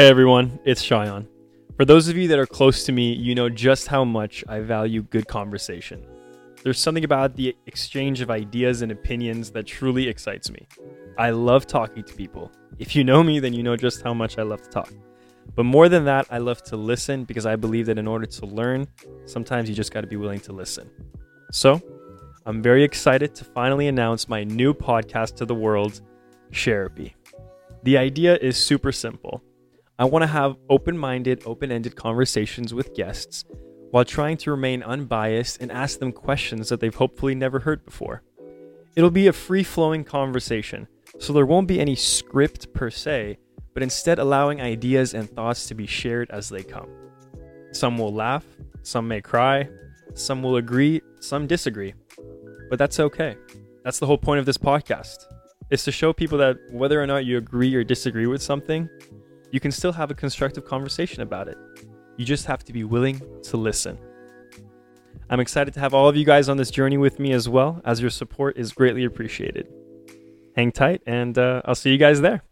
Hey everyone, it's Cheyenne. For those of you that are close to me, you know just how much I value good conversation. There's something about the exchange of ideas and opinions that truly excites me. I love talking to people. If you know me, then you know just how much I love to talk. But more than that, I love to listen because I believe that in order to learn, sometimes you just got to be willing to listen. So, I'm very excited to finally announce my new podcast to the world, Sherapy. The idea is super simple. I want to have open minded, open ended conversations with guests while trying to remain unbiased and ask them questions that they've hopefully never heard before. It'll be a free flowing conversation, so there won't be any script per se, but instead allowing ideas and thoughts to be shared as they come. Some will laugh, some may cry, some will agree, some disagree. But that's okay. That's the whole point of this podcast. Is to show people that whether or not you agree or disagree with something, you can still have a constructive conversation about it. You just have to be willing to listen. I'm excited to have all of you guys on this journey with me as well, as your support is greatly appreciated. Hang tight, and uh, I'll see you guys there.